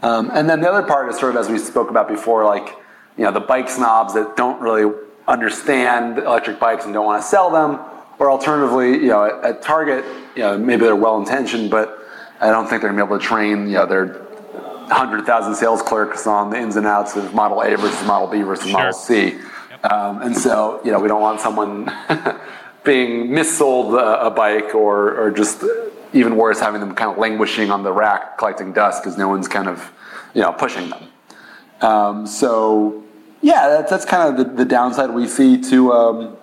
Um, and then the other part is sort of as we spoke about before, like you know the bike snobs that don't really understand electric bikes and don't want to sell them, or alternatively, you know, at, at Target, you know, maybe they're well intentioned, but I don't think they're gonna be able to train, you know, their hundred thousand sales clerks on the ins and outs of Model A versus Model B versus Model C. Um, and so, you know, we don't want someone being missold a, a bike or, or just even worse, having them kind of languishing on the rack collecting dust because no one's kind of, you know, pushing them. Um, so, yeah, that's, that's kind of the, the downside we see to um,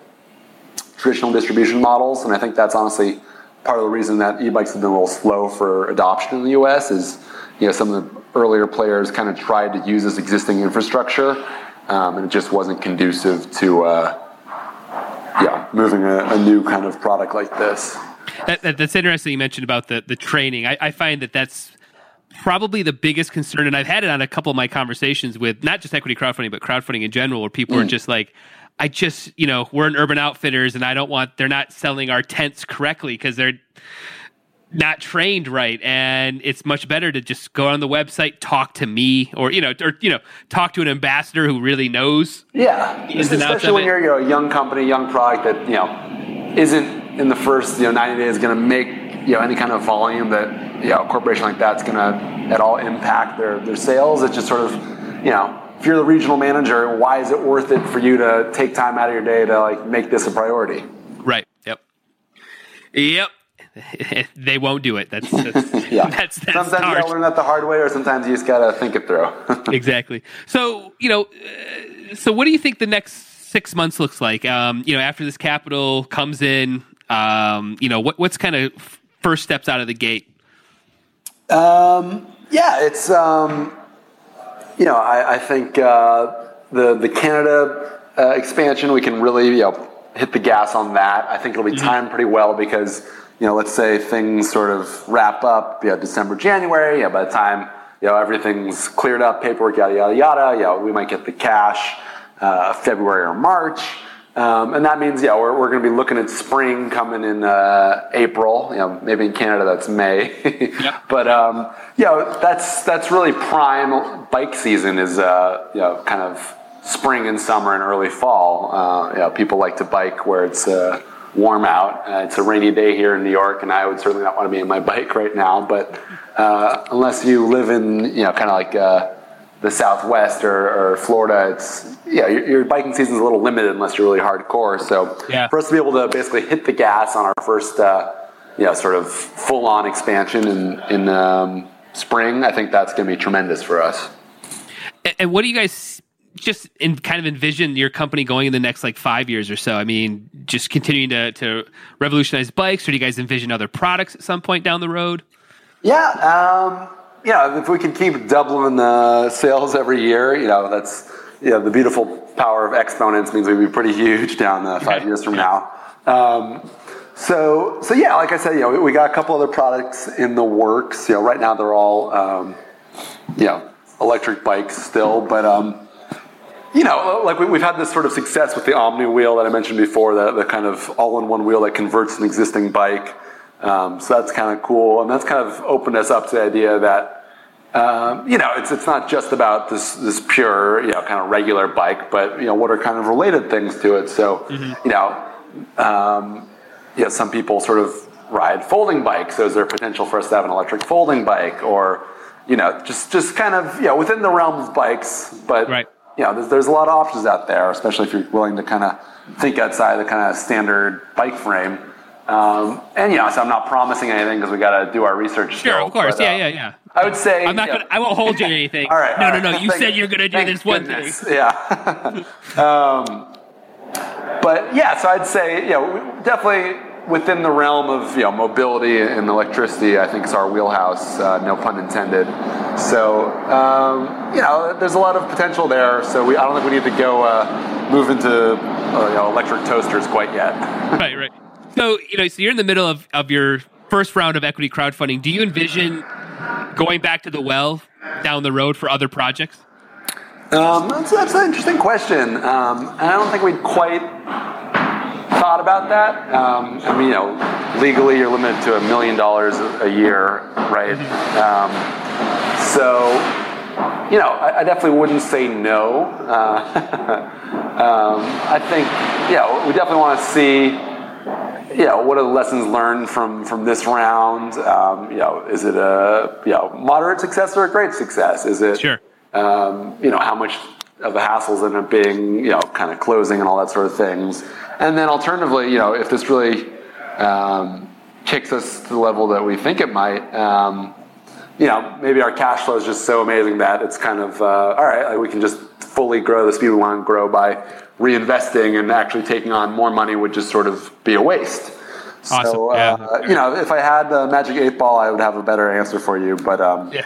traditional distribution models, and I think that's honestly part of the reason that e-bikes have been a little slow for adoption in the U.S. Is you know some of the earlier players kind of tried to use this existing infrastructure, um, and it just wasn't conducive to uh, yeah moving a, a new kind of product like this. That, that, that's interesting. You mentioned about the the training. I, I find that that's probably the biggest concern, and I've had it on a couple of my conversations with not just equity crowdfunding, but crowdfunding in general, where people are just like, I just, you know, we're an Urban Outfitters, and I don't want they're not selling our tents correctly because they're not trained right and it's much better to just go on the website talk to me or you know or you know talk to an ambassador who really knows. Yeah, Ins and outs especially when you're, you're a young company, young product that you know isn't in the first you know 90 days going to make you know any kind of volume that you know a corporation like that's going to at all impact their their sales. It's just sort of you know if you're the regional manager, why is it worth it for you to take time out of your day to like make this a priority? right. Yep. Yep they won't do it that's that's Yeah, that's, that's sometimes you harsh. got to learn that the hard way, or sometimes you just got to think it through. exactly. So, you know, uh, so what do you think the next six months looks like? Um, you know, after this capital comes in, um, you know, what, what's kind of first steps out of the gate? Um, yeah, it's um, you know I, I think uh, the the Canada uh, expansion we can really you know hit the gas on that. I think it'll be timed pretty well because you know let's say things sort of wrap up you know, December January. Yeah, by the time you know everything's cleared up, paperwork yada yada yada. You know, we might get the cash uh, February or March. Um, and that means, yeah, we're, we're going to be looking at spring coming in uh, April. You know, maybe in Canada that's May. but um, you know, that's that's really prime bike season is uh, you know kind of spring and summer and early fall. Uh, you know, people like to bike where it's uh, warm out. Uh, it's a rainy day here in New York, and I would certainly not want to be in my bike right now. But uh, unless you live in you know kind of like uh, the Southwest or, or Florida, it's yeah, your, your biking season is a little limited unless you're really hardcore. So Yeah. for us to be able to basically hit the gas on our first, uh, you know, sort of full-on expansion in in um, spring, I think that's going to be tremendous for us. And, and what do you guys just in kind of envision your company going in the next like five years or so? I mean, just continuing to, to revolutionize bikes, or do you guys envision other products at some point down the road? Yeah, um, you know, if we can keep doubling the sales every year, you know, that's you know, the beautiful power of exponents means we'd be pretty huge down uh, five years from now. Um, so, so yeah, like I said, you know, we, we got a couple other products in the works. You know, right now they're all, um, you know, electric bikes still, but um, you know, like we, we've had this sort of success with the Omni wheel that I mentioned before, the, the kind of all-in-one wheel that converts an existing bike. Um, so that's kind of cool, and that's kind of opened us up to the idea that um, you know it's it's not just about this this pure you know kind of regular bike, but you know what are kind of related things to it. So you know, um, you know, some people sort of ride folding bikes. So is there potential for us to have an electric folding bike, or you know, just just kind of you know within the realm of bikes, but Right. You know, there's, there's a lot of options out there, especially if you're willing to kind of think outside the kind of standard bike frame. Um, and you know, so I'm not promising anything because we got to do our research. Sure, still, of course. but, yeah, uh, yeah, yeah. I would say I'm not yeah. gonna. I won't hold you to anything. All right. No, all no, no. You Thank- said you're gonna do this one goodness. thing. Yeah. um, but yeah, so I'd say you know definitely within the realm of you know mobility and electricity, I think is our wheelhouse. Uh, no pun intended. So um, you know, there's a lot of potential there. So we, I don't think we need to go uh, move into uh, you know, electric toasters quite yet. right, right. So you know, so you're in the middle of, of your first round of equity crowdfunding. Do you envision going back to the well down the road for other projects? Um, that's, that's an interesting question. Um, and I don't think we'd quite thought about that. Um, I mean, you know, legally you're limited to a million dollars a year, right? Um, so, you know, I, I definitely wouldn't say no. Uh, um, I think, yeah, we definitely want to see you know, what are the lessons learned from from this round? Um, you know, is it a you know moderate success or a great success? Is it Sure. um, you know how much of a hassle is end up being you know kind of closing and all that sort of things? And then alternatively, you know, if this really um, kicks us to the level that we think it might. Um, you know, maybe our cash flow is just so amazing that it's kind of uh, all right. Like we can just fully grow the speed we want to grow by reinvesting, and actually taking on more money would just sort of be a waste. Awesome, So, yeah. uh, you know, if I had the magic eight ball, I would have a better answer for you. But um, Yeah.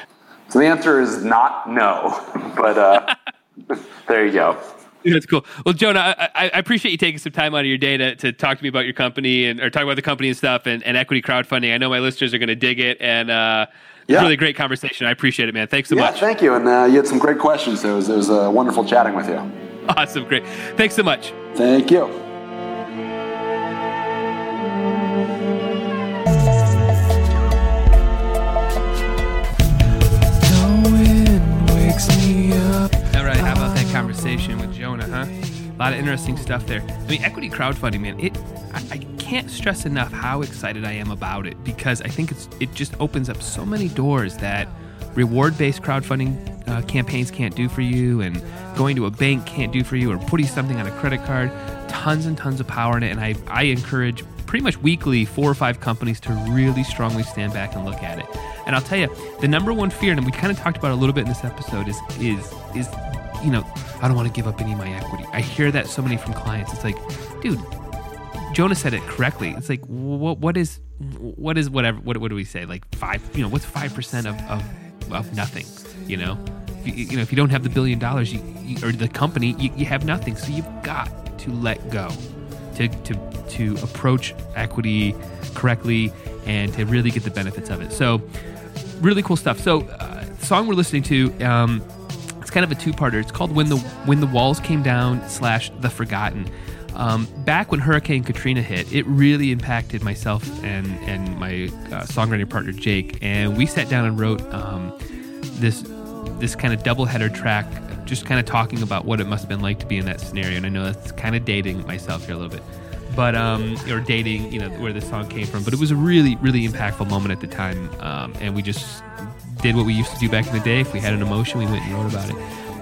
so the answer is not no. But uh, there you go. That's cool. Well, Jonah, I, I appreciate you taking some time out of your day to, to talk to me about your company and or talk about the company and stuff and, and equity crowdfunding. I know my listeners are going to dig it, and uh, it's Yeah. really great conversation. I appreciate it, man. Thanks so Yeah, much. thank you. And uh, you had some great questions. So it was, it was uh, wonderful chatting with you. Awesome, great. Thanks so much. Thank you. Conversation with Jonah, huh? A lot of interesting stuff there. I mean, equity crowdfunding, man. It, I, I can't stress enough how excited I am about it because I think it's it just opens up so many doors that reward-based crowdfunding uh, campaigns can't do for you, and going to a bank can't do for you, or putting something on a credit card. Tons and tons of power in it, and I, I encourage pretty much weekly four or five companies to really strongly stand back and look at it. And I'll tell you, the number one fear, and we kind of talked about a little bit in this episode, is is is you know, I don't want to give up any of my equity. I hear that so many from clients. It's like, dude, Jonah said it correctly. It's like, what what is what is whatever what what do we say? Like five, you know, what's five percent of, of of nothing? You know, If you, you know, if you don't have the billion dollars, you, you or the company, you, you have nothing. So you've got to let go to to to approach equity correctly and to really get the benefits of it. So really cool stuff. So uh, song we're listening to. Um, kind of a two-parter. It's called "When the When the Walls Came Down" slash "The Forgotten." Um, back when Hurricane Katrina hit, it really impacted myself and and my uh, songwriting partner Jake, and we sat down and wrote um, this this kind of double-header track, just kind of talking about what it must have been like to be in that scenario. And I know that's kind of dating myself here a little bit, but um, or dating, you know, where this song came from. But it was a really, really impactful moment at the time, um, and we just did what we used to do back in the day. If we had an emotion, we went and wrote about it.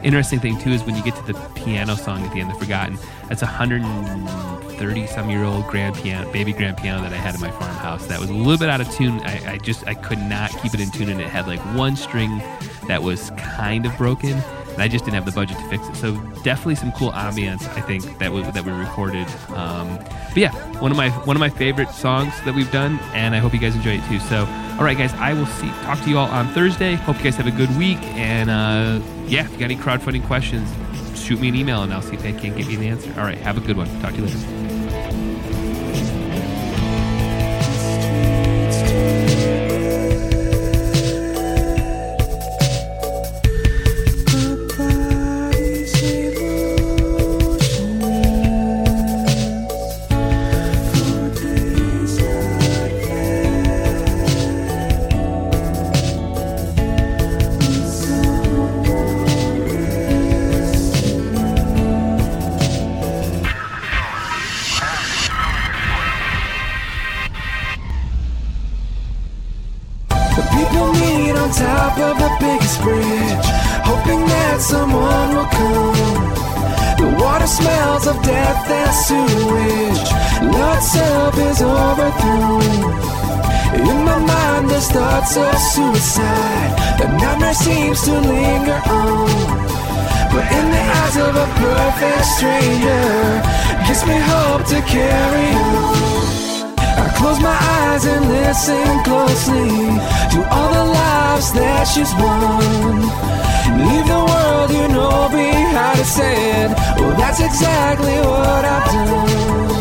Interesting thing too is when you get to the piano song at the end, "The Forgotten." That's a 130 some year old grand piano, baby grand piano that I had in my farmhouse. That was a little bit out of tune. I, I just I could not keep it in tune, and it had like one string that was kind of broken, I just didn't have the budget to fix it. So definitely some cool ambience. I think that we, that we recorded. Um, but yeah, one of my one of my favorite songs that we've done, and I hope you guys enjoy it too. So, all right, guys, I will see talk to you all on Thursday. Hope you guys have a good week, and uh, yeah, if you got any crowdfunding questions, shoot me an email, and I'll see if I can't give you the answer. All right, have a good one. Talk to you later. Perfect stranger, gives me hope to carry on. I close my eyes and listen closely to all the lives that she's won. Leave the world you know behind, it said. Well, that's exactly what I've done.